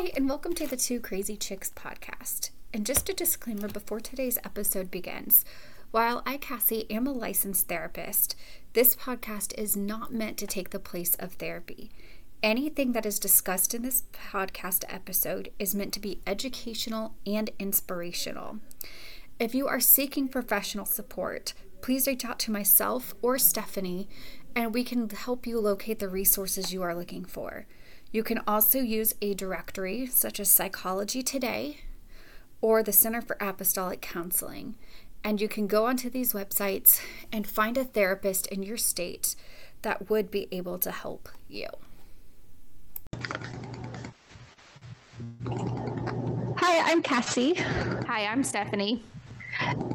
Hi, and welcome to the Two Crazy Chicks podcast. And just a disclaimer before today's episode begins while I, Cassie, am a licensed therapist, this podcast is not meant to take the place of therapy. Anything that is discussed in this podcast episode is meant to be educational and inspirational. If you are seeking professional support, please reach out to myself or Stephanie, and we can help you locate the resources you are looking for. You can also use a directory such as Psychology Today or the Center for Apostolic Counseling. And you can go onto these websites and find a therapist in your state that would be able to help you. Hi, I'm Cassie. Hi, I'm Stephanie.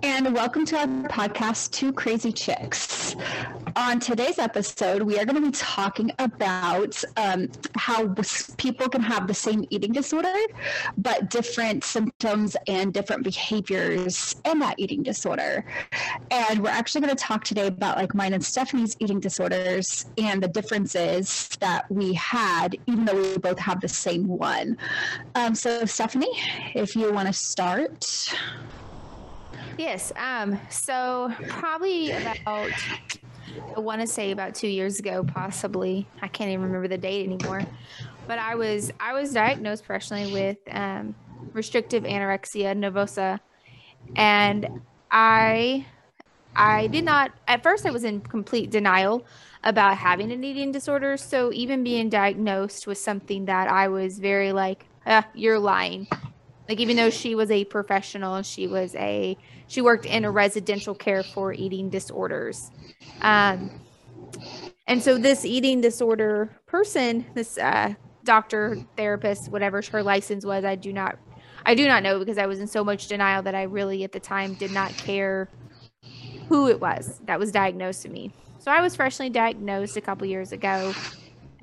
And welcome to our podcast, Two Crazy Chicks. On today's episode, we are going to be talking about um, how people can have the same eating disorder, but different symptoms and different behaviors in that eating disorder. And we're actually going to talk today about like mine and Stephanie's eating disorders and the differences that we had, even though we both have the same one. Um, so, Stephanie, if you want to start. Yes. Um, so probably about I want to say about two years ago, possibly. I can't even remember the date anymore. But I was I was diagnosed personally with um, restrictive anorexia nervosa, and I I did not at first I was in complete denial about having an eating disorder. So even being diagnosed was something that I was very like, ah, you're lying. Like even though she was a professional, she was a she worked in a residential care for eating disorders. Um, and so this eating disorder person, this uh, doctor, therapist, whatever her license was, I do not I do not know because I was in so much denial that I really at the time did not care who it was that was diagnosed to me. So I was freshly diagnosed a couple years ago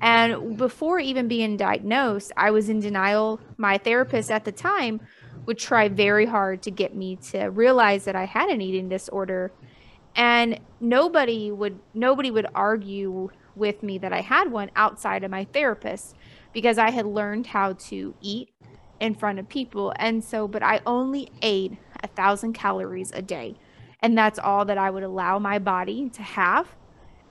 and before even being diagnosed, I was in denial. My therapist at the time would try very hard to get me to realize that I had an eating disorder. And nobody would nobody would argue with me that I had one outside of my therapist because I had learned how to eat in front of people. And so, but I only ate a thousand calories a day. And that's all that I would allow my body to have.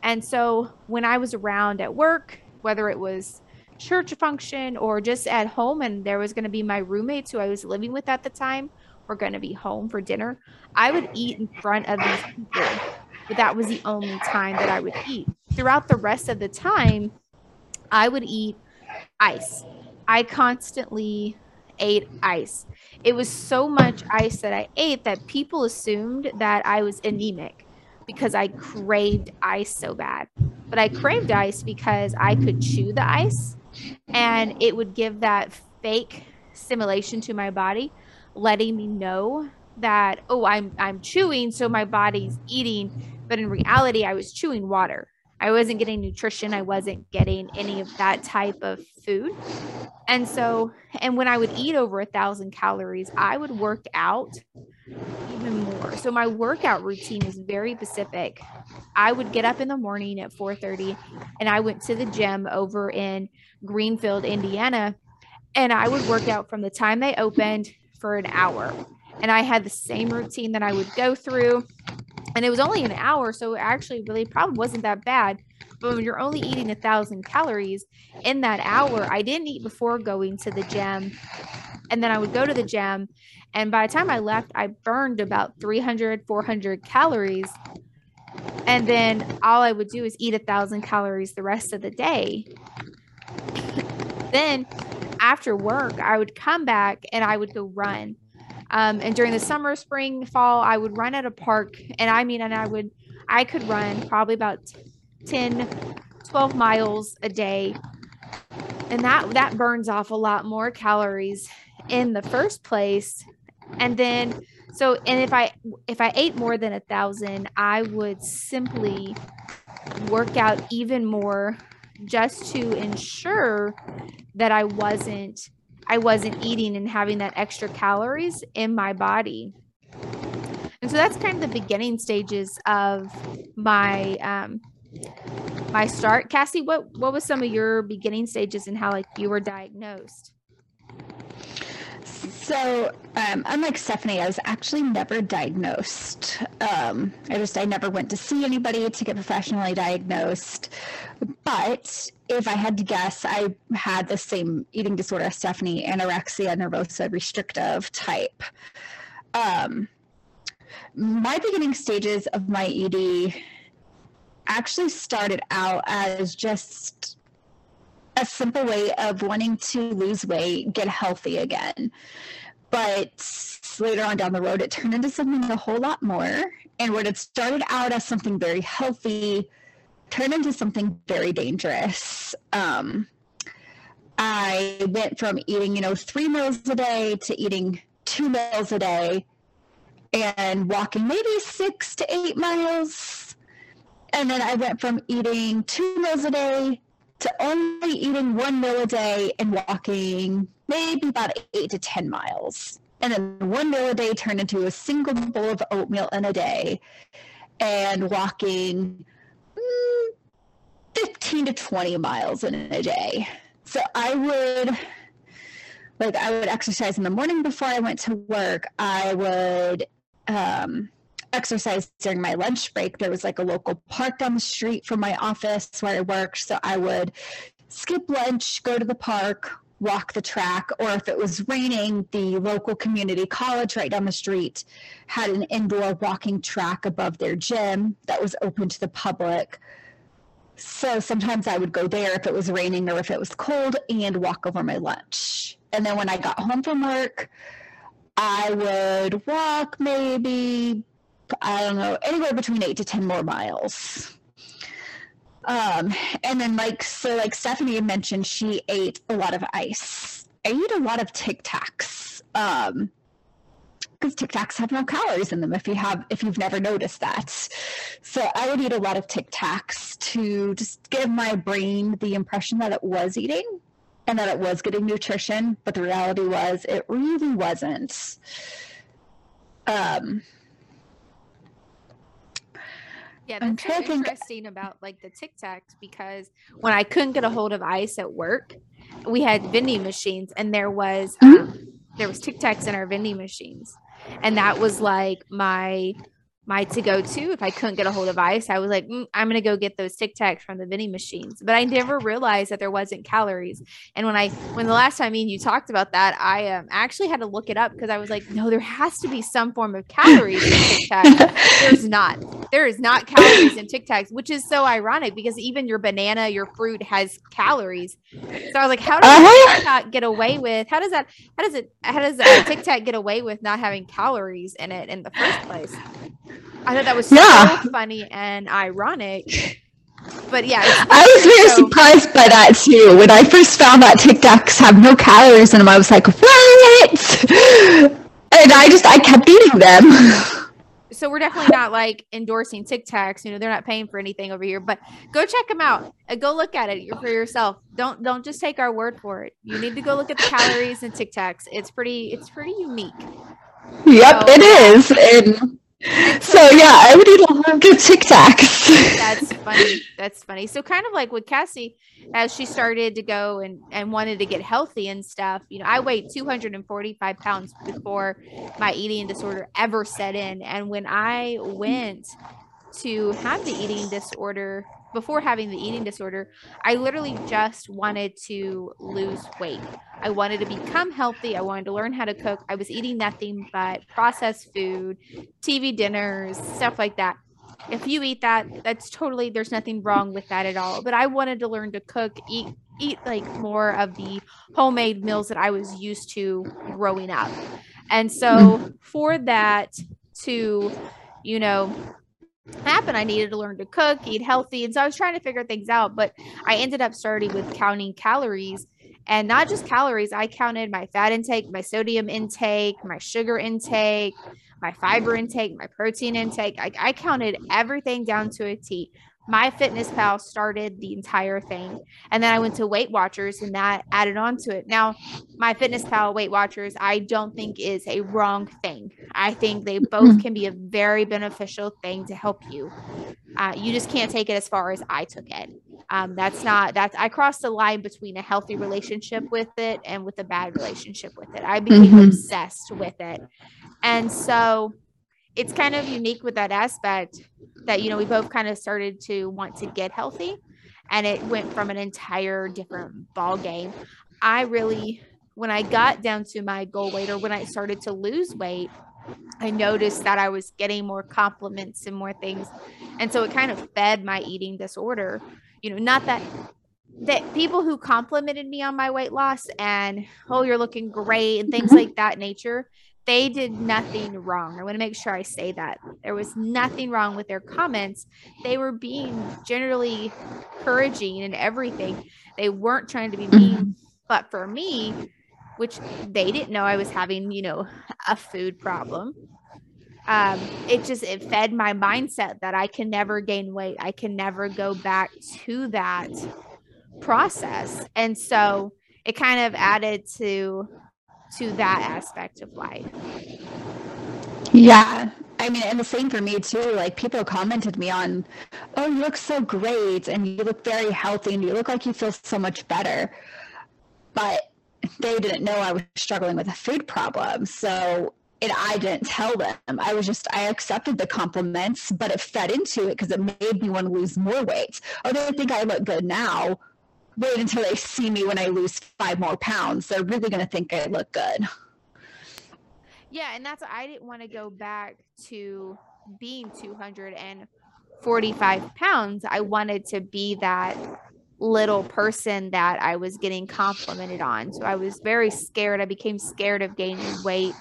And so when I was around at work whether it was church function or just at home and there was going to be my roommates who I was living with at the time were going to be home for dinner, I would eat in front of these people. But that was the only time that I would eat. Throughout the rest of the time, I would eat ice. I constantly ate ice. It was so much ice that I ate that people assumed that I was anemic because I craved ice so bad. But I craved ice because I could chew the ice and it would give that fake stimulation to my body, letting me know that, oh, I'm I'm chewing, so my body's eating. But in reality, I was chewing water. I wasn't getting nutrition. I wasn't getting any of that type of food. And so, and when I would eat over a thousand calories, I would work out even more. So my workout routine is very specific. I would get up in the morning at 4:30 and I went to the gym over in Greenfield, Indiana, and I would work out from the time they opened for an hour. And I had the same routine that I would go through and it was only an hour so it actually really probably wasn't that bad but when you're only eating a thousand calories in that hour i didn't eat before going to the gym and then i would go to the gym and by the time i left i burned about 300 400 calories and then all i would do is eat a thousand calories the rest of the day then after work i would come back and i would go run um, and during the summer, spring, fall, I would run at a park. And I mean, and I would, I could run probably about 10, 12 miles a day. And that, that burns off a lot more calories in the first place. And then, so, and if I, if I ate more than a thousand, I would simply work out even more just to ensure that I wasn't I wasn't eating and having that extra calories in my body. And so that's kind of the beginning stages of my um my start. Cassie, what what was some of your beginning stages and how like you were diagnosed? So, um, unlike Stephanie, I was actually never diagnosed. Um, I just I never went to see anybody to get professionally diagnosed. But if I had to guess, I had the same eating disorder as Stephanie, anorexia nervosa restrictive type. Um, my beginning stages of my ED actually started out as just a simple way of wanting to lose weight, get healthy again. But later on down the road, it turned into something a whole lot more. And what had started out as something very healthy turned into something very dangerous. Um, I went from eating, you know, three meals a day to eating two meals a day and walking maybe six to eight miles. And then I went from eating two meals a day to only eating one meal a day and walking maybe about eight to 10 miles. And then one meal a day turned into a single bowl of oatmeal in a day and walking mm, 15 to 20 miles in a day. So I would like I would exercise in the morning before I went to work. I would um, exercise during my lunch break. There was like a local park down the street from my office where I worked. So I would skip lunch, go to the park, walk the track, or if it was raining, the local community college right down the street had an indoor walking track above their gym that was open to the public. So sometimes I would go there if it was raining or if it was cold and walk over my lunch. And then when I got home from work, I would walk maybe I don't know, anywhere between eight to 10 more miles. Um, and then like, so like Stephanie mentioned, she ate a lot of ice. I eat a lot of Tic Tacs. Um, because Tic Tacs have no calories in them if you have if you've never noticed that. So I would eat a lot of Tic Tacs to just give my brain the impression that it was eating and that it was getting nutrition, but the reality was it really wasn't. Um, yeah, that's so interesting about like the Tic Tacs because when I couldn't get a hold of ice at work, we had vending machines and there was mm-hmm. um, there was Tic Tacs in our vending machines, and that was like my my to go to if I couldn't get a hold of ice. I was like, mm, I'm going to go get those Tic Tacs from the vending machines. But I never realized that there wasn't calories. And when I, when the last time me and you talked about that, I um, actually had to look it up because I was like, no, there has to be some form of calories in Tic Tacs. There's not. There is not calories in Tic Tacs, which is so ironic because even your banana, your fruit has calories. So I was like, how does uh-huh. get away with? How does that? How does it? How does a Tic Tac get away with not having calories in it in the first place? I thought that was yeah. so funny and ironic. But yeah, I was very so- surprised by that too. When I first found that Tic Tacs have no calories in them, I was like, "What?" And I just I kept eating them. So we're definitely not like endorsing Tic Tacs. You know, they're not paying for anything over here. But go check them out. Go look at it for yourself. Don't don't just take our word for it. You need to go look at the calories and Tic Tacs. It's pretty it's pretty unique. Yep, so, it is. And so yeah, I would eat a lot of Tic Tacs. That's funny. That's funny. So kind of like with Cassie, as she started to go and and wanted to get healthy and stuff. You know, I weighed 245 pounds before my eating disorder ever set in, and when I went to have the eating disorder before having the eating disorder, I literally just wanted to lose weight. I wanted to become healthy. I wanted to learn how to cook. I was eating nothing but processed food, TV dinners, stuff like that. If you eat that, that's totally there's nothing wrong with that at all. But I wanted to learn to cook, eat eat like more of the homemade meals that I was used to growing up. And so mm. for that to, you know, happen. I needed to learn to cook eat healthy and so i was trying to figure things out but i ended up starting with counting calories and not just calories i counted my fat intake my sodium intake my sugar intake my fiber intake my protein intake. I, I counted everything down to a t MyFitnessPal started the entire thing and then i went to Weight Watchers and that added on to it. Now my fitness pal Weight Watchers i don't think is a wrong thing. I think they both can be a very beneficial thing to help you. Uh, you just can't take it as far as i took it. Um, that's not that's i crossed the line between a healthy relationship with it and with a bad relationship with it. I became mm-hmm. obsessed with it. And so it's kind of unique with that aspect that you know we both kind of started to want to get healthy and it went from an entire different ball game i really when i got down to my goal weight or when i started to lose weight i noticed that i was getting more compliments and more things and so it kind of fed my eating disorder. You know not that that people who complimented me on my weight loss and oh you're looking great and things like that nature they did nothing wrong. I want to make sure I say that. There was nothing wrong with their comments. They were being generally encouraging and everything. They weren't trying to be mean. Mm-hmm. But for me, which they didn't know I was having, you know, a food problem. Um, it just it fed my mindset that I can never gain weight. I can never go back to that process. And so it kind of added to to that aspect of life. Yeah. I mean, and the same for me too. Like people commented me on, oh, you look so great and you look very healthy and you look like you feel so much better. But they didn't know I was struggling with a food problem. So and I didn't tell them. I was just, I accepted the compliments, but it fed into it because it made me want to lose more weight. Oh, they think I look good now wait until they see me when I lose five more pounds. They're really going to think I look good. Yeah, and that's I didn't want to go back to being 245 pounds. I wanted to be that little person that I was getting complimented on. So I was very scared. I became scared of gaining weight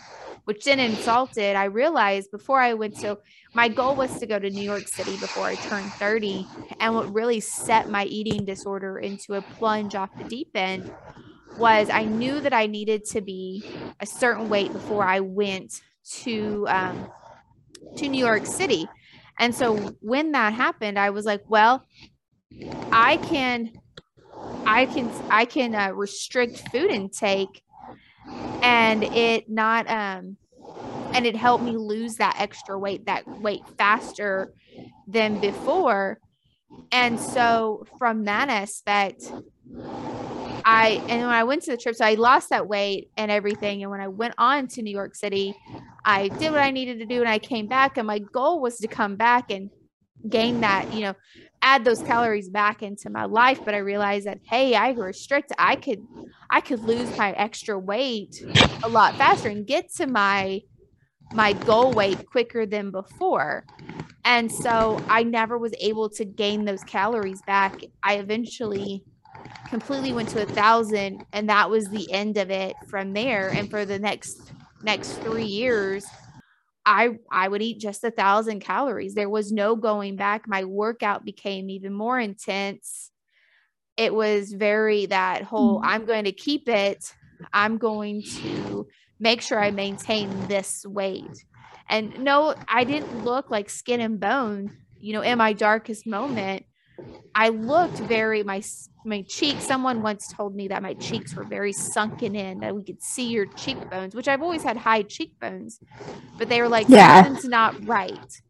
which then insulted. I realized before I went, so my goal was to go to New York City before I turned 30. And what really set my eating disorder into a plunge off the deep end was I knew that I needed to be a certain weight before I went to um, to New York City. And so when that happened, I was like, well, I can I can I can uh, restrict food intake and it not um and it helped me lose that extra weight that weight faster than before. And so from that aspect i and when i went to the trip so i lost that weight and everything. And when i went on to new york city i did what i needed to do and i came back and my goal was to come back and gain that you know add those calories back into my life but i realized that hey i restrict i could i could lose my extra weight a lot faster and get to my my goal weight quicker than before. And so i never was able to gain those calories back. I eventually completely went to a thousand and that was the end of it from there. And for the next next three years I I would eat just a thousand calories. There was no going back. My workout became even more intense. It was very that whole mm-hmm. I'm going to keep it. I'm going to make sure I maintain this weight. And no, I didn't look like skin and bone, you know, in my darkest moment. I looked very my my cheeks. Someone once told me that my cheeks were very sunken in, that we could see your cheekbones, which I've always had high cheekbones, but they were like, yeah. something's not right.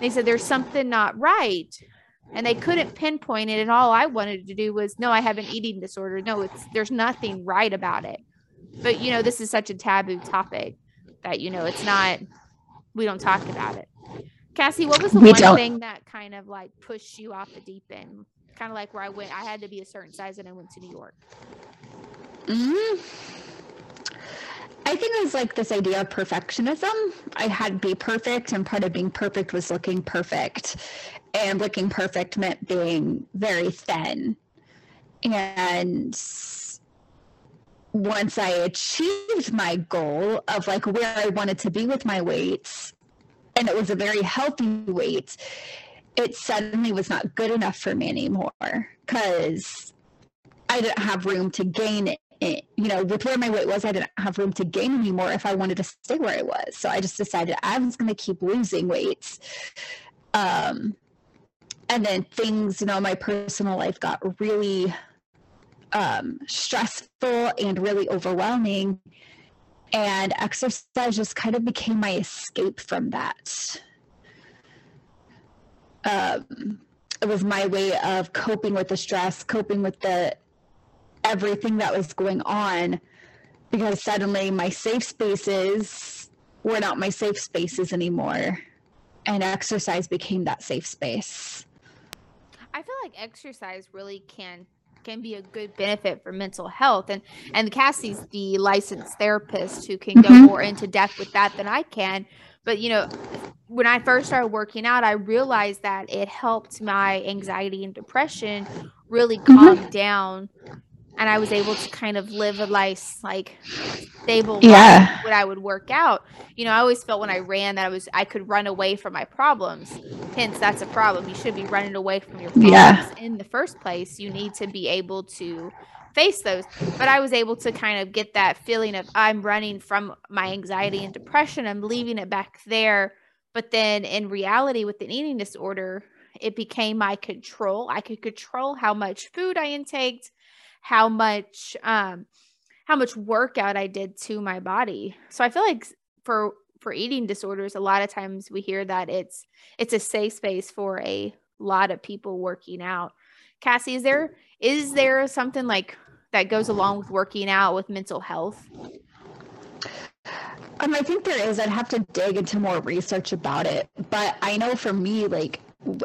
They said there's something not right, and they couldn't pinpoint it. And all I wanted to do was, no, I have an eating disorder. No, it's there's nothing right about it. But you know, this is such a taboo topic that you know it's not. We don't talk about it. Cassie, what was the we one don't. thing that kind of like pushed you off the deep end? Kind of like where I went, I had to be a certain size and I went to New York. Mm-hmm. I think it was like this idea of perfectionism. I had to be perfect, and part of being perfect was looking perfect. And looking perfect meant being very thin. And once I achieved my goal of like where I wanted to be with my weights, and it was a very healthy weight, it suddenly was not good enough for me anymore because I didn't have room to gain it. You know, with where my weight was, I didn't have room to gain anymore if I wanted to stay where I was. So I just decided I was going to keep losing weight. Um, and then things, you know, my personal life got really um, stressful and really overwhelming. And exercise just kind of became my escape from that. Um, it was my way of coping with the stress, coping with the everything that was going on, because suddenly my safe spaces were not my safe spaces anymore, and exercise became that safe space. I feel like exercise really can can be a good benefit for mental health and and Cassie's the licensed therapist who can go mm-hmm. more into depth with that than I can but you know when I first started working out I realized that it helped my anxiety and depression really mm-hmm. calm mm-hmm. down and I was able to kind of live a life like stable yeah when I would work out. You know, I always felt when I ran that I was I could run away from my problems. Hence, that's a problem. You should be running away from your problems yeah. in the first place. You need to be able to face those. But I was able to kind of get that feeling of I'm running from my anxiety and depression. I'm leaving it back there. But then in reality, with an eating disorder, it became my control. I could control how much food I intaked how much um how much workout I did to my body. So I feel like for for eating disorders a lot of times we hear that it's it's a safe space for a lot of people working out. Cassie, is there is there something like that goes along with working out with mental health? Um, I think there is. I'd have to dig into more research about it. But I know for me, like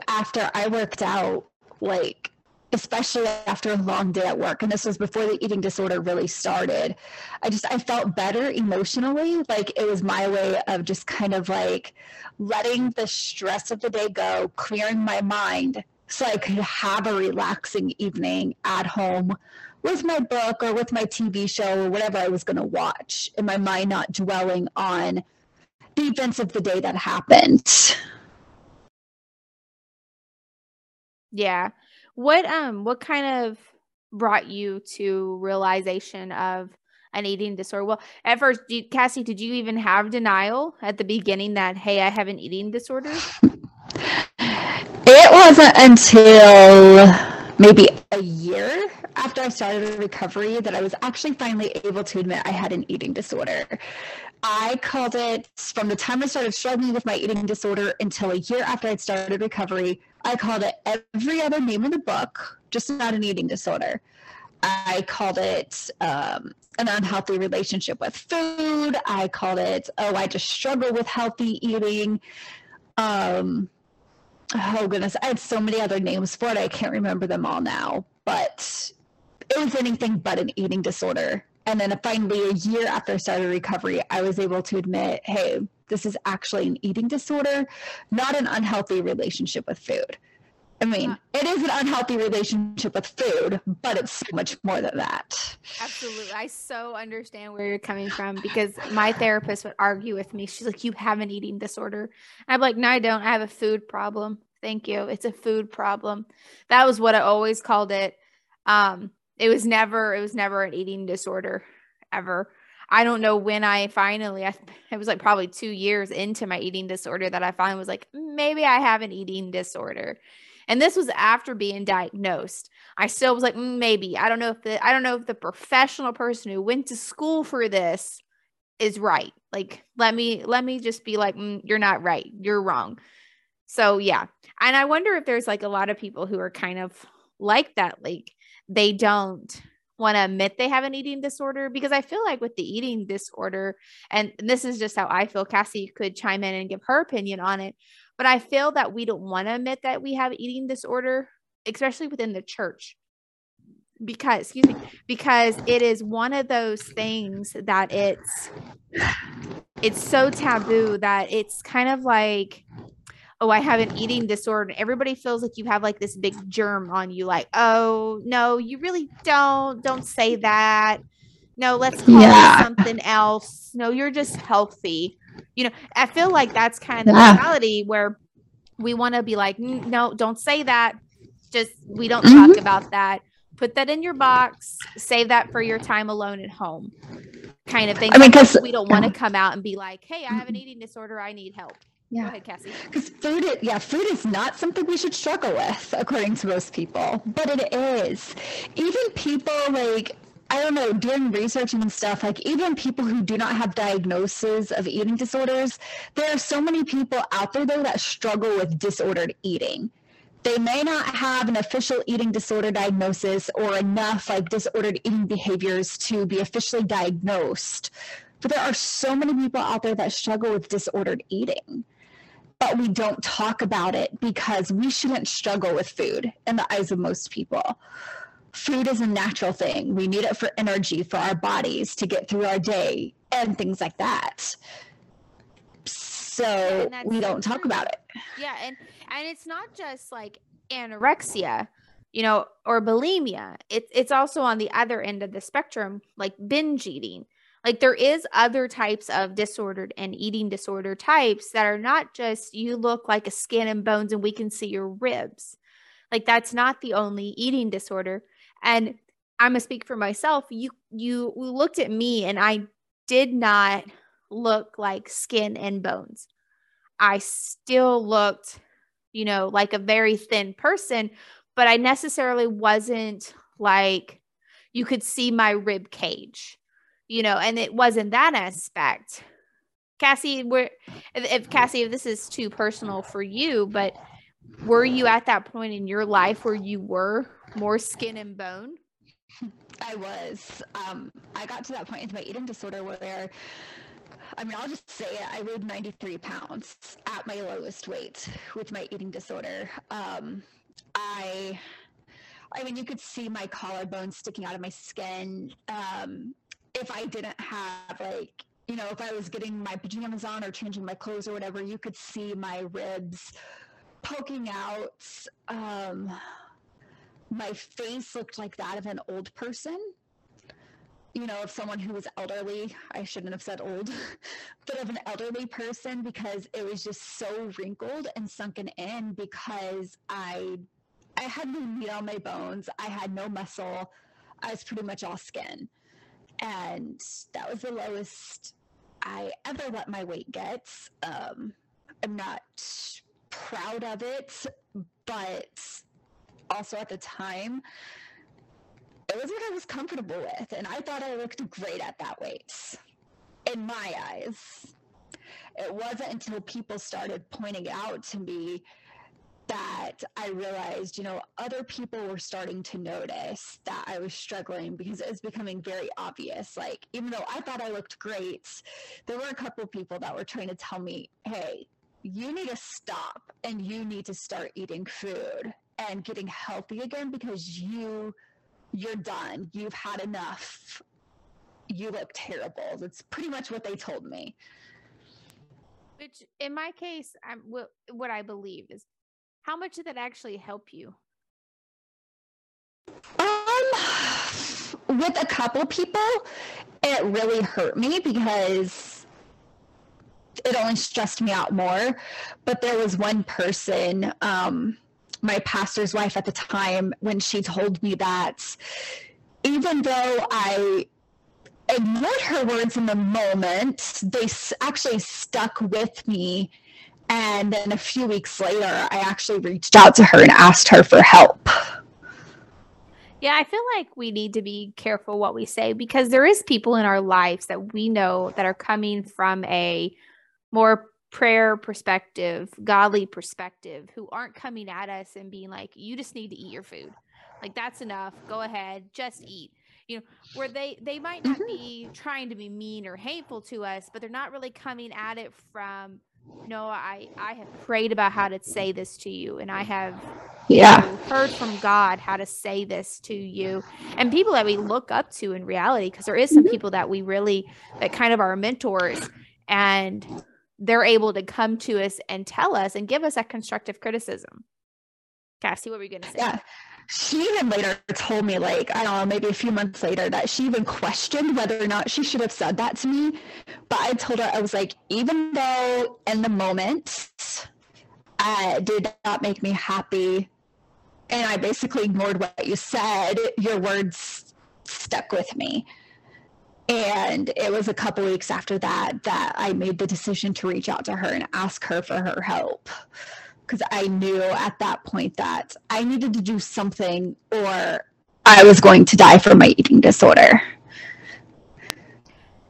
after I worked out, like especially after a long day at work and this was before the eating disorder really started. I just i felt better emotionally like it was my way of just kind of like letting the stress of the day go clearing my mind so i could have a relaxing evening at home with my book or with my tv show or whatever i was going to watch and my mind not dwelling on the events of the day that happened. Yeah what um what kind of brought you to realization of an eating disorder? Well, at first, Cassie, did you even have denial at the beginning that hey, I have an eating disorder? It wasn't until maybe a year after I started recovery that I was actually finally able to admit I had an eating disorder. I called it from the time I started struggling with my eating disorder until a year after I'd started recovery. I called it every other name in the book, just not an eating disorder. I called it um, an unhealthy relationship with food. I called it, oh, I just struggle with healthy eating. Um, oh, goodness. I had so many other names for it. I can't remember them all now. But it was anything but an eating disorder and then finally a year after I started recovery, I was able to admit, hey, this is actually an eating disorder, not an unhealthy relationship with food. I mean, it is an unhealthy relationship with food, but it's so much more than that. Absolutely. I so understand where you're coming from because my therapist would argue with me. She's like, You have an eating disorder. I'm like, No, I don't. I have a food problem. Thank you. It's a food problem. That was what I always called it. Um, it was never it was never an eating disorder ever. I don't know when I finally I it was like probably 2 years into my eating disorder that I finally was like maybe I have an eating disorder. And this was after being diagnosed. I still was like mm, maybe. I don't know if the I don't know if the professional person who went to school for this is right. Like let me let me just be like mm, you're not right. You're wrong. So yeah. And I wonder if there's like a lot of people who are kind of like that like they don't want to admit they have an eating disorder because I feel like with the eating disorder, and this is just how I feel, Cassie could chime in and give her opinion on it. But I feel that we don't want to admit that we have eating disorder, especially within the church. Because, excuse me, because it is one of those things that it's it's so taboo that it's kind of like oh, I have an eating disorder. Everybody feels like you have like this big germ on you, like, oh, no, you really don't. Don't say that. No, let's call yeah. it something else. No, you're just healthy. You know, I feel like that's kind of the yeah. mentality where we want to be like, no, don't say that. Just, we don't mm-hmm. talk about that. Put that in your box. Save that for your time alone at home kind of thing. I mean, because we don't want to come out and be like, hey, I have an eating disorder. I need help Yeah. Go ahead, Cassie. Because food, is, yeah, food is not something we should struggle with, according to most people, but it is. Even people like I don't know, doing research and stuff, like even people who do not have diagnoses of eating disorders, there are so many people out there though that struggle with disordered eating. They may not have an official eating disorder diagnosis or enough like disordered eating behaviors to be officially diagnosed. But there are so many people out there that struggle with disordered eating but we don't talk about it because we shouldn't struggle with food in the eyes of most people. Food is a natural thing. We need it for energy for our bodies to get through our day and things like that. So we don't talk about it. Yeah, and and it's not just like anorexia, you know, or bulimia. It's it's also on the other end of the spectrum, like binge eating. Like there is other types of disordered and eating disorder types that are not just you look like a skin and bones and we can see your ribs. Like that's not the only eating disorder. And I'm gonna speak for myself. You you looked at me and I did not look like skin and bones. I still looked, you know, like a very thin person, but I necessarily wasn't like you could see my rib cage, you know, and it wasn't that aspect. Cassie, where if, if Cassie, if this is too personal for you, but were you at that point in your life where you were more skin and bone? I was. Um, I got to that point with my eating disorder where, I mean, I'll just say it. I weighed 93 pounds at my lowest weight with my eating disorder. Um, I, I mean, you could see my collarbone sticking out of my skin. Um, if I didn't have like, you know, if I was getting my pajamas on or changing my clothes or whatever, you could see my ribs poking out. Um, my face looked like that of an old person. You know, of someone who was elderly. I shouldn't have said old, but of an elderly person because it was just so wrinkled and sunken in because I I had no meat on my bones. I had no muscle. I was pretty much all skin. And that was the lowest I ever let my weight get. Um, I'm not proud of it, but also at the time, it was what I was comfortable with. And I thought I looked great at that weight in my eyes. It wasn't until people started pointing out to me that I realized, you know, other people were starting to notice that I was struggling because it was becoming very obvious. Like, even though I thought I looked great, there were a couple people that were trying to tell me, hey, you need to stop and you need to start eating food and getting healthy again because you you're done. You've had enough. You look terrible. That's pretty much what they told me. Which, in my case, I'm what, what I believe is how much did that actually help you? Um, with a couple people, it really hurt me because it only stressed me out more. But there was one person, um, my pastor's wife at the time, when she told me that even though I ignored her words in the moment, they actually stuck with me. And then a few weeks later, I actually reached out to her and asked her for help. Yeah, I feel like we need to be careful what we say because there is people in our lives that we know that are coming from a more prayer perspective, godly perspective, who aren't coming at us and being like, "You just need to eat your food." Like that's enough. Go ahead, just eat. You know, where they they might not mm-hmm. be trying to be mean or hateful to us, but they're not really coming at it from no, I I have prayed about how to say this to you and I have Yeah. know, heard from God how to say this to you, and people that we look up to in reality, because there is some mm-hmm. people that we really that kind of are mentors, and they're able to come to us and tell us and give us that constructive criticism. Cassie, what were you going to say? Yeah. She even later told me, like, I don't know, maybe a few months later, that she even questioned whether or not she should have said that to me. But I told her, I was like, even though in the moment, uh, did not make me happy, and I basically ignored what you said, your words stuck with me. And it was a couple weeks after that that I made the decision to reach out to her and ask her for her help. Because I knew at that point that I needed to do something or I was going to die from my eating disorder.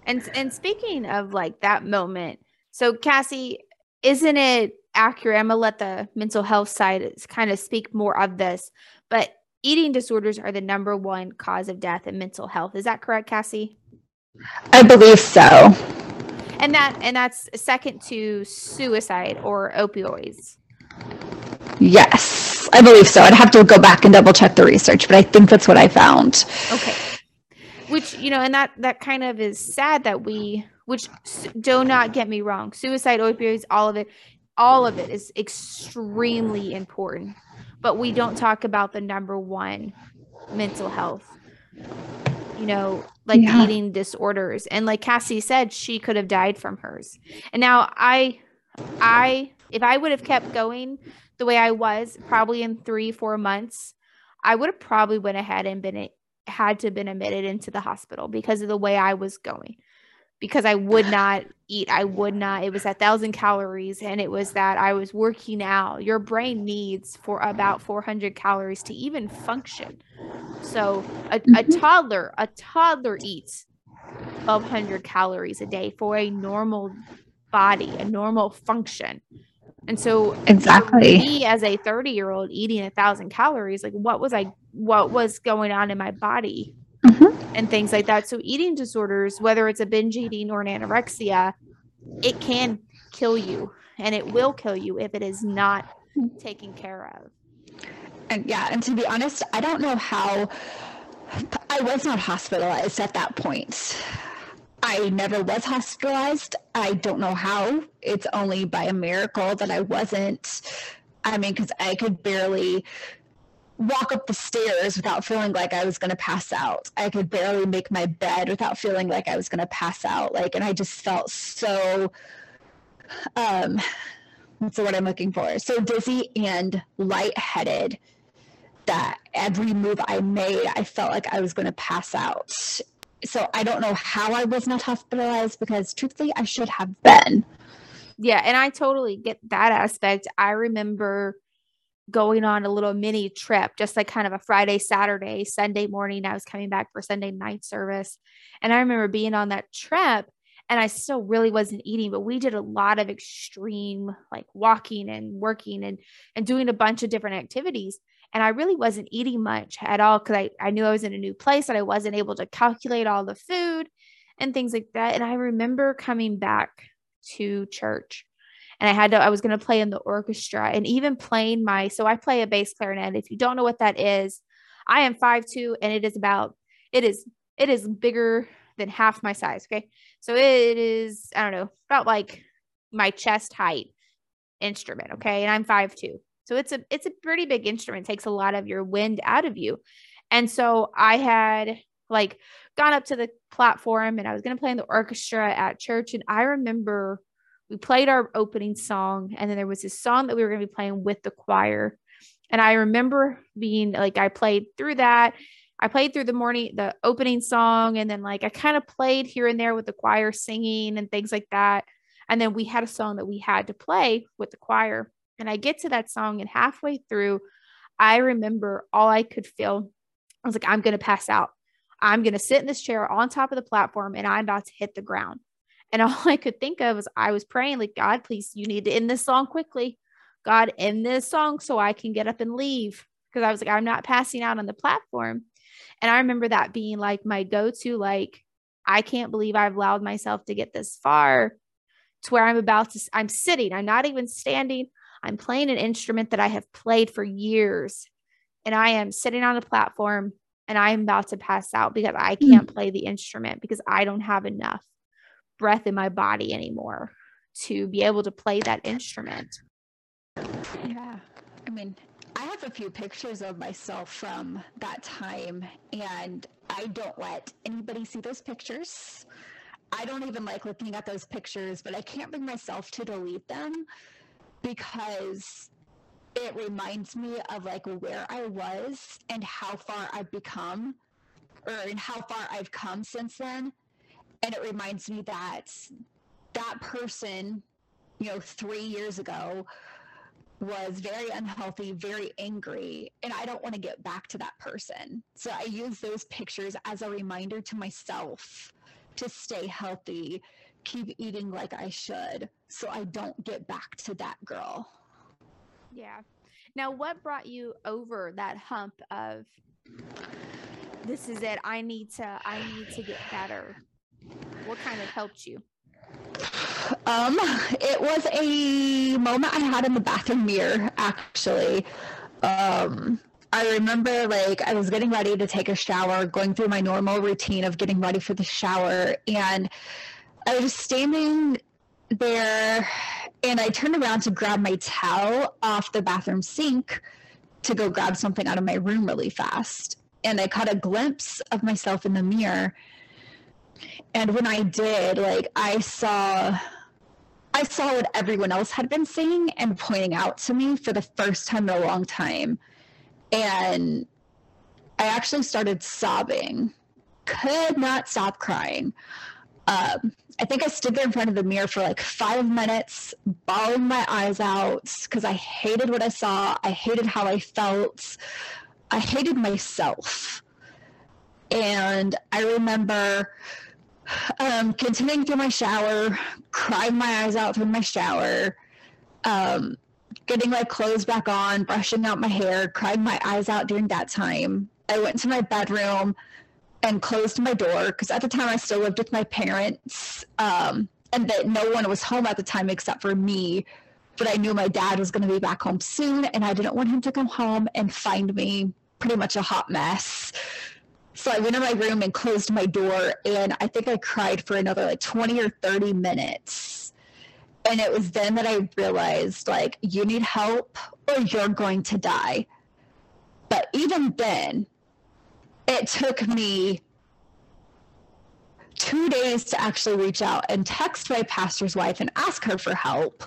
And and speaking of like that moment, so Cassie, isn't it accurate? I'm gonna let the mental health side kind of speak more of this, but eating disorders are the number one cause of death in mental health. Is that correct, Cassie? I believe so. And that and that's second to suicide or opioids. Yes, I believe so. I'd have to go back and double check the research, but I think that's what I found. Okay. Which, you know, and that that kind of is sad that we which do not get me wrong. Suicide, opioids, all of it, all of it is extremely important. But we don't talk about the number one mental health. You know, like yeah. eating disorders. And like Cassie said, she could have died from hers. And now I I if I would have kept going the way I was, probably in three, four months, I would have probably went ahead and been had to have been admitted into the hospital because of the way I was going. Because I would not eat. I would not. It was a thousand calories, and it was that I was working out. Your brain needs for about 400 calories to even function. So a, a mm-hmm. toddler, a toddler eats 1200 calories a day for a normal body, a normal function. And so exactly me as a 30 year old eating a thousand calories, like what was I what was going on in my body mm-hmm. and things like that. So eating disorders, whether it's a binge eating or an anorexia, it can kill you and it will kill you if it is not taken care of. And yeah, and to be honest, I don't know how I was not hospitalized at that point. I never was hospitalized. I don't know how. It's only by a miracle that I wasn't. I mean, because I could barely walk up the stairs without feeling like I was going to pass out. I could barely make my bed without feeling like I was going to pass out. Like, and I just felt so, um, what's word I'm looking for? So dizzy and lightheaded that every move I made, I felt like I was going to pass out so I don't know how I was not hospitalized because truthfully, I should have been. Yeah, and I totally get that aspect. I remember going on a little mini trip, just like kind of a Friday, Saturday, Sunday morning. I was coming back for Sunday night service. And I remember being on that trip and I still really wasn't eating, but we did a lot of extreme like walking and working and and doing a bunch of different activities and I really wasn't eating much at all because I, I knew I was in a new place and I wasn't able to calculate all the food and things like that. And I remember coming back to church and I had to, I was going to play in the orchestra and even playing my, so I play a bass clarinet. If you don't know what that is, I am five two and it is about, it is, it is bigger than half my size. Okay. So it is, I don't know, about like my chest height instrument. Okay. And I'm five two. So it's a it's a pretty big instrument. Takes a lot of your wind out of you. And so I had like gone up to the platform and I was going to play in the orchestra at church and I remember we played our opening song and then there was this song that we were going to be playing with the choir. And I remember being like I played through that. I played through the morning the opening song and then like I kind of played here and there with the choir singing and things like that. And then we had a song that we had to play with the choir. And I get to that song, and halfway through, I remember all I could feel. I was like, I'm going to pass out. I'm going to sit in this chair on top of the platform and I'm about to hit the ground. And all I could think of was I was praying, like, God, please, you need to end this song quickly. God, end this song so I can get up and leave. Because I was like, I'm not passing out on the platform. And I remember that being like my go to, like, I can't believe I've allowed myself to get this far to where I'm about to, I'm sitting, I'm not even standing. I'm playing an instrument that I have played for years and I am sitting on a platform and I am about to pass out because I hmm. can't mm. play the instrument because I don't have enough breath in my body anymore to be able to play that instrument. Yeah. I mean, I have a few pictures of myself from that time, and I don't let anybody see those pictures. I don't even like looking at those pictures, but I can't bring myself to delete them because it reminds me of like where I was and how far I've become or and how far I've come since then. And it reminds me that that person, you know, three years ago was very unhealthy, very angry, and I don't want to get back to that person. So I use those pictures as a reminder to myself to stay healthy, keep eating like I should, so I don't get back to that girl. Yeah. Now, what brought you over that hump of this is it? I need to, I need to get better. What kind of helped you? Um, it was a moment I had in the bathroom mirror, actually. Um, I remember like I was getting ready to take a shower, going through my normal routine of getting ready for the shower, and I was standing there and I turned around to grab my towel off the bathroom sink to go grab something out of my room really fast. And I caught a glimpse of myself in the mirror. And when I did, like I saw I saw what everyone else had been saying and pointing out to me for the first time in a long time. And I actually started sobbing, could not stop crying. Um, I think I stood there in front of the mirror for like five minutes, bawling my eyes out because I hated what I saw. I hated how I felt. I hated myself. And I remember um, continuing through my shower, crying my eyes out through my shower, um, getting my clothes back on, brushing out my hair, crying my eyes out during that time. I went to my bedroom and closed my door because at the time I still lived with my parents, um, and that no one was home at the time except for me. But I knew my dad was going to be back home soon, and I didn't want him to come home and find me pretty much a hot mess. So I went in my room and closed my door, and I think I cried for another like 20 or 30 minutes. And it was then that I realized, like, you need help or you're going to die. But even then, it took me two days to actually reach out and text my pastor's wife and ask her for help.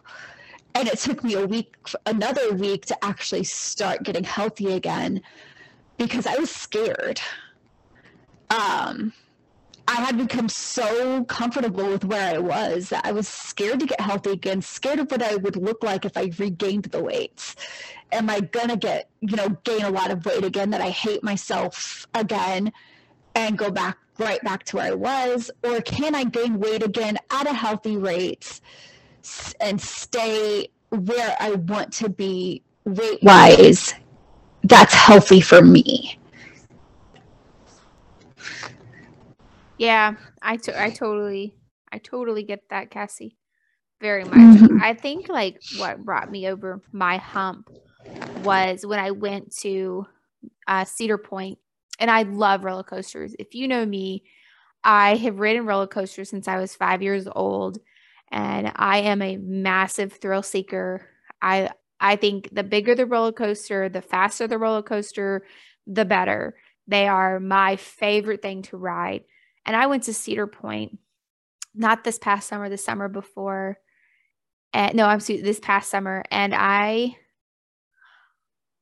And it took me a week, another week to actually start getting healthy again because I was scared um, I had become so comfortable with where I was that I was scared to get healthy again, scared of what I would look like if I regained the weight. Am I gonna get, you know, gain a lot of weight again that I hate myself again and go back right back to where I was? Or can I gain weight again at a healthy rate and stay where I want to be weight wise that's healthy for me? Yeah, I, to- I totally, I totally get that, Cassie. Very much. Mm-hmm. I think like what brought me over my hump was when I went to uh, Cedar Point, and I love roller coasters. If you know me, I have ridden roller coasters since I was five years old, and I am a massive thrill seeker. I I think the bigger the roller coaster, the faster the roller coaster, the better. They are my favorite thing to ride. And I went to Cedar Point, not this past summer, the summer before. And no, I'm this past summer, and I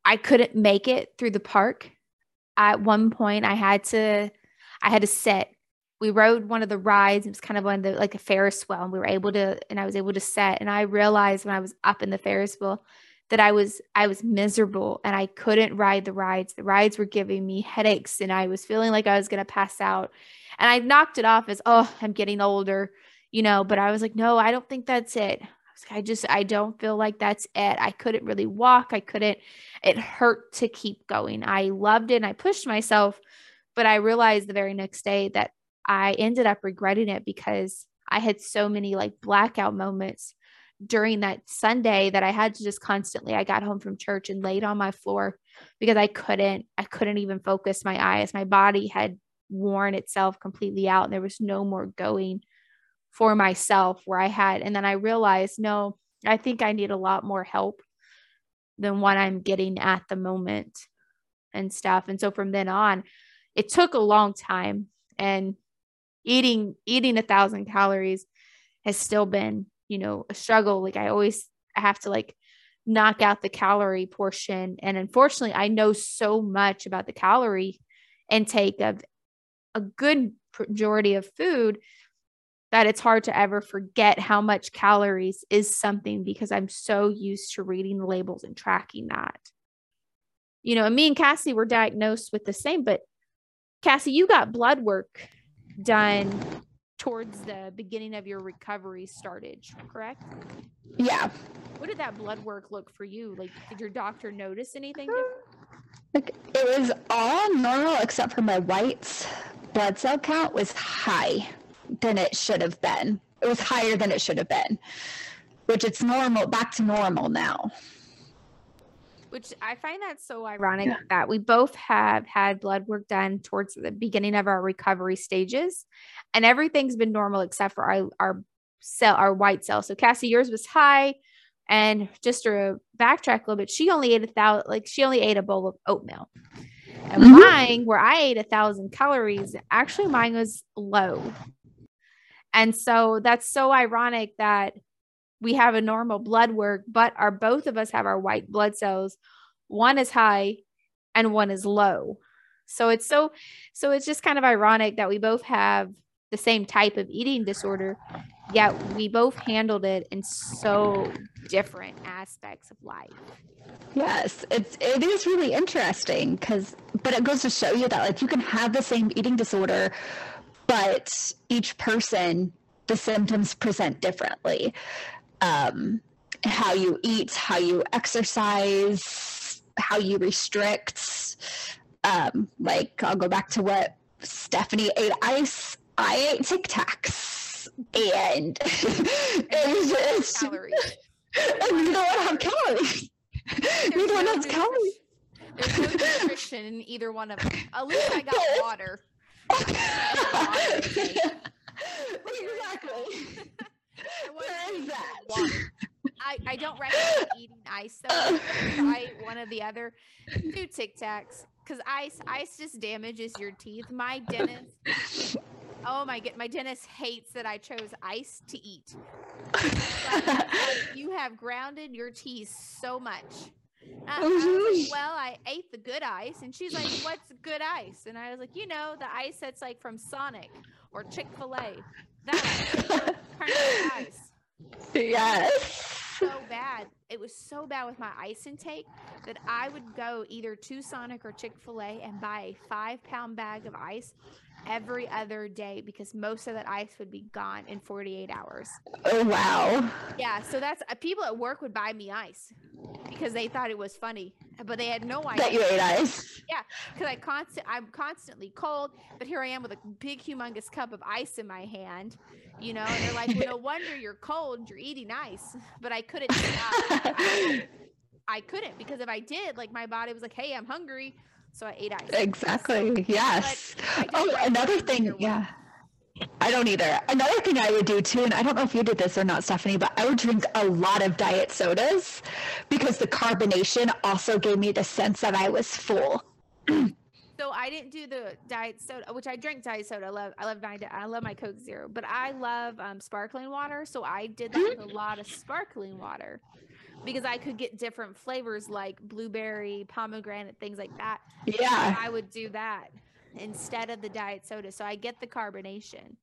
I couldn't make it through the park. At one point, I had to I had to sit. We rode one of the rides. It was kind of one of the like a Ferris wheel, and we were able to, and I was able to set. And I realized when I was up in the Ferris wheel that I was I was miserable and I couldn't ride the rides. The rides were giving me headaches, and I was feeling like I was gonna pass out. And I knocked it off as, oh, I'm getting older, you know, but I was like, no, I don't think that's it. I just, I don't feel like that's it. I couldn't really walk. I couldn't, it hurt to keep going. I loved it and I pushed myself, but I realized the very next day that I ended up regretting it because I had so many like blackout moments during that Sunday that I had to just constantly I got home from church and laid on my floor because I couldn't I couldn't even focus my eyes. My body had worn itself completely out and there was no more going for myself where I had and then I realized no I think I need a lot more help than what I'm getting at the moment and stuff and so from then on it took a long time and eating eating a thousand calories has still been you know a struggle like I always have to like knock out the calorie portion and unfortunately I know so much about the calorie intake of a good majority of food that it's hard to ever forget how much calories is something because I'm so used to reading the labels and tracking that. You know, and me and Cassie were diagnosed with the same, but Cassie, you got blood work done towards the beginning of your recovery started, correct? Yeah. What did that blood work look for you? Like, did your doctor notice anything? Uh, like, it was all normal except for my whites blood cell count was high than it should have been. It was higher than it should have been, which it's normal, back to normal now. Which I find that so ironic yeah. that we both have had blood work done towards the beginning of our recovery stages, and everything's been normal except for our, our cell, our white cell. So Cassie, yours was high. And just to backtrack a little bit, she only ate a thousand, like she only ate a bowl of oatmeal. And mm-hmm. mine, where I ate a thousand calories, actually mine was low. And so that's so ironic that we have a normal blood work, but our both of us have our white blood cells. One is high and one is low. So it's so so it's just kind of ironic that we both have the same type of eating disorder, yet we both handled it in so different aspects of life. Yes, it's it is really interesting because but it goes to show you that like you can have the same eating disorder but each person the symptoms present differently um, how you eat how you exercise how you restrict. Um, like i'll go back to what stephanie ate. Ice i ate tic tacs and it was just calories. and neither one have calories. Neither one has calories. there's no nutrition in either one of them at least i got water. Exactly. Where is that? I, I don't recommend eating ice though. Try one or the other. Do Tic Tacs because ice ice just damages your teeth. My dentist, oh my god, my dentist hates that I chose ice to eat. Like, you have grounded your teeth so much. Uh, I like, well, I ate the good ice. And she's like, what's good ice? And I was like, you know, the ice that's like from Sonic or Chick fil A. That ice. Yes. So bad. It was so bad with my ice intake that I would go either to Sonic or Chick fil A and buy a five pound bag of ice every other day because most of that ice would be gone in 48 hours. Oh, wow. Yeah. So that's uh, people at work would buy me ice because they thought it was funny, but they had no idea that you ate ice. Yeah, because I constant I'm constantly cold, but here I am with a big, humongous cup of ice in my hand. You know, and they're like, "Well, no wonder you're cold. You're eating ice." But I couldn't. I, I couldn't because if I did, like my body was like, "Hey, I'm hungry," so I ate ice. Exactly. Yes. Oh, another thing. Yeah. I don't either. Another thing I would do too, and I don't know if you did this or not, Stephanie, but I would drink a lot of diet sodas because the carbonation also gave me the sense that I was full. so I didn't do the diet soda, which I drink diet soda. I love, I love diet, I love my Coke Zero, but I love um, sparkling water. So I did that with a lot of sparkling water because I could get different flavors like blueberry, pomegranate, things like that. Yeah. I would do that instead of the diet soda. So I get the carbonation.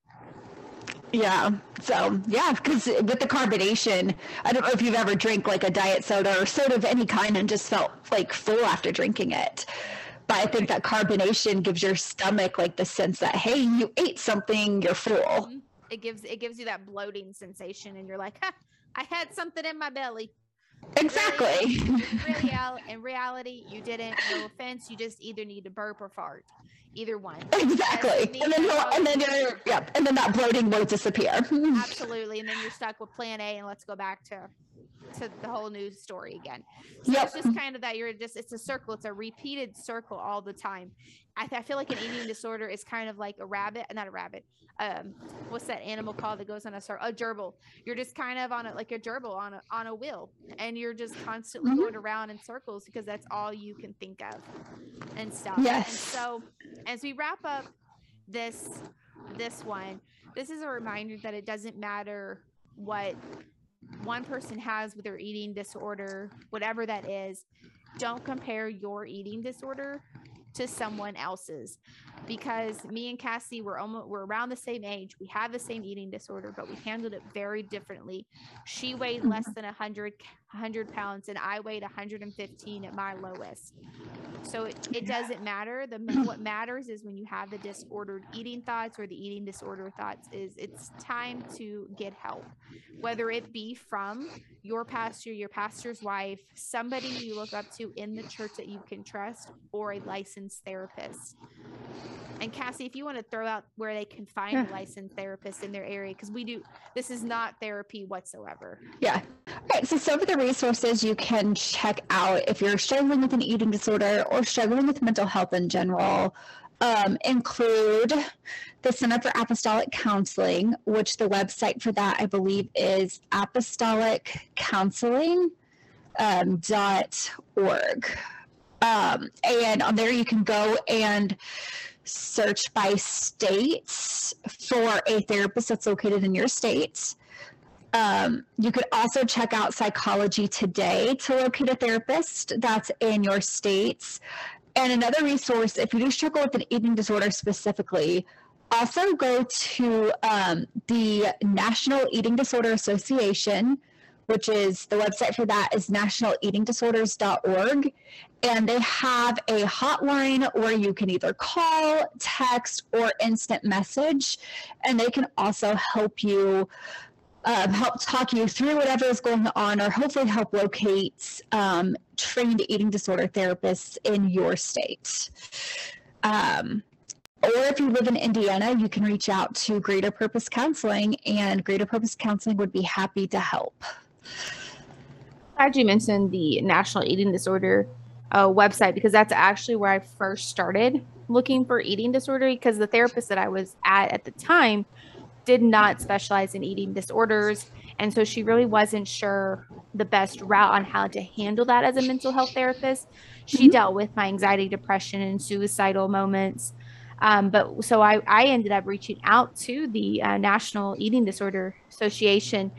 Yeah. So yeah, because with the carbonation, I don't know if you've ever drank like a diet soda or soda of any kind and just felt like full after drinking it. But I think that carbonation gives your stomach like the sense that hey, you ate something, you're full. Mm-hmm. It gives it gives you that bloating sensation, and you're like, I had something in my belly. Exactly. Really, in reality, you didn't. No offense, you just either need to burp or fart either one. Exactly. And then, and then you're, yeah, and then that bloating will disappear. Absolutely. And then you're stuck with plan A and let's go back to to the whole news story again. So yep. it's just kind of that you're just it's a circle. It's a repeated circle all the time. I, I feel like an eating disorder is kind of like a rabbit, not a rabbit. Um, what's that animal called that goes on a circle? A gerbil. You're just kind of on it like a gerbil on a on a wheel, and you're just constantly mm-hmm. going around in circles because that's all you can think of, and stuff. Yes. And so as we wrap up this this one, this is a reminder that it doesn't matter what one person has with their eating disorder, whatever that is, don't compare your eating disorder to someone else's because me and Cassie were almost we're around the same age. We have the same eating disorder, but we handled it very differently. She weighed less mm-hmm. than 100 100 pounds and I weighed 115 at my lowest. So it, it doesn't matter. The what matters is when you have the disordered eating thoughts or the eating disorder thoughts is it's time to get help. Whether it be from your pastor, your pastor's wife, somebody you look up to in the church that you can trust or a licensed therapist. And Cassie, if you want to throw out where they can find yeah. a licensed therapist in their area, because we do, this is not therapy whatsoever. Yeah. Right. So some of the resources you can check out if you're struggling with an eating disorder or struggling with mental health in general um, include the Center for Apostolic Counseling, which the website for that I believe is apostolic.counseling.org. Um, dot org. Um, and on there you can go and search by states for a therapist that's located in your state. Um, you could also check out Psychology Today to locate a therapist that's in your states. And another resource, if you do struggle with an eating disorder specifically, also go to um, the National Eating Disorder Association which is the website for that is nationaleatingdisorders.org. And they have a hotline where you can either call, text, or instant message. And they can also help you um, help talk you through whatever is going on or hopefully help locate um, trained eating disorder therapists in your state. Um, or if you live in Indiana, you can reach out to Greater Purpose Counseling, and Greater Purpose Counseling would be happy to help. Glad you mentioned the National Eating Disorder uh, website because that's actually where I first started looking for eating disorder because the therapist that I was at at the time did not specialize in eating disorders. And so she really wasn't sure the best route on how to handle that as a mental health therapist. She mm-hmm. dealt with my anxiety, depression, and suicidal moments. Um, but so I, I ended up reaching out to the uh, National Eating Disorder Association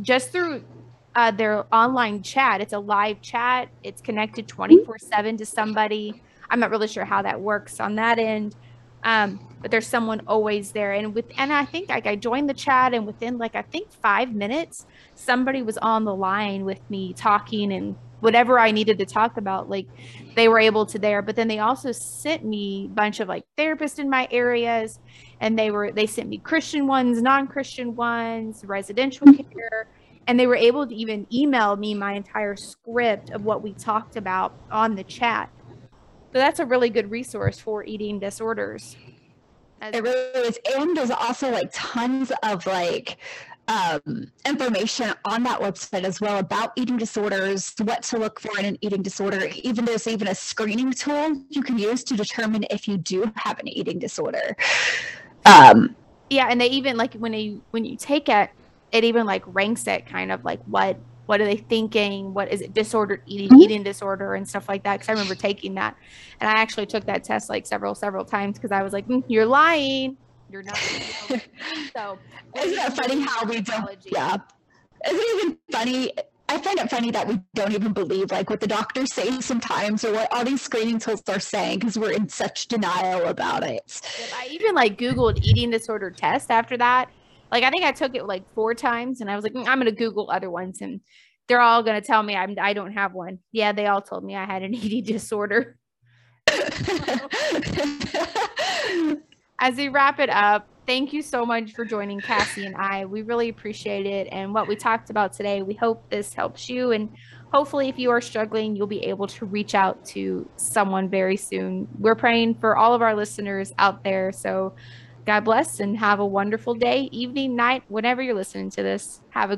just through uh, their online chat. It's a live chat. It's connected 24 7 to somebody. I'm not really sure how that works on that end. Um, but there's someone always there. And with and I think like I joined the chat and within like I think five minutes, somebody was on the line with me talking and whatever I needed to talk about, like they were able to there. But then they also sent me a bunch of like therapists in my areas and they were they sent me Christian ones, non-Christian ones, residential hmm. care and they were able to even email me my entire script of what we talked about on the chat. So that's a really good resource for eating disorders. It really is. And there's also like tons of like um, information on that website as well about eating disorders, what to look for in an eating disorder. Even there's even a screening tool you can use to determine if you do have an eating disorder. Um, yeah, and they even like when you when you take it it even like ranks it kind of like what what are they thinking? What is it disordered eating mm-hmm. eating disorder and stuff like that? Because i remember taking that. And i actually took that test like several several times because i was like mm, you're lying. You're not so isn't it funny how we don't yeah. Isn't it even funny? I find it funny that we don't even believe like what the doctors say sometimes or what all these screening tools are saying because we're in such denial about it. I even like Googled eating disorder test after that like I think I took it like four times, and I was like, mm, I'm gonna Google other ones, and they're all gonna tell me I'm I don't have one. Yeah, they all told me I had an eating disorder. As we wrap it up, thank you so much for joining Cassie and I. We really appreciate it. And what we talked about today, we hope this helps you. And hopefully, if you are struggling, you'll be able to reach out to someone very soon. We're praying for all of our listeners out there. So God bless and have a wonderful day, evening, night, whenever you're listening to this. Have a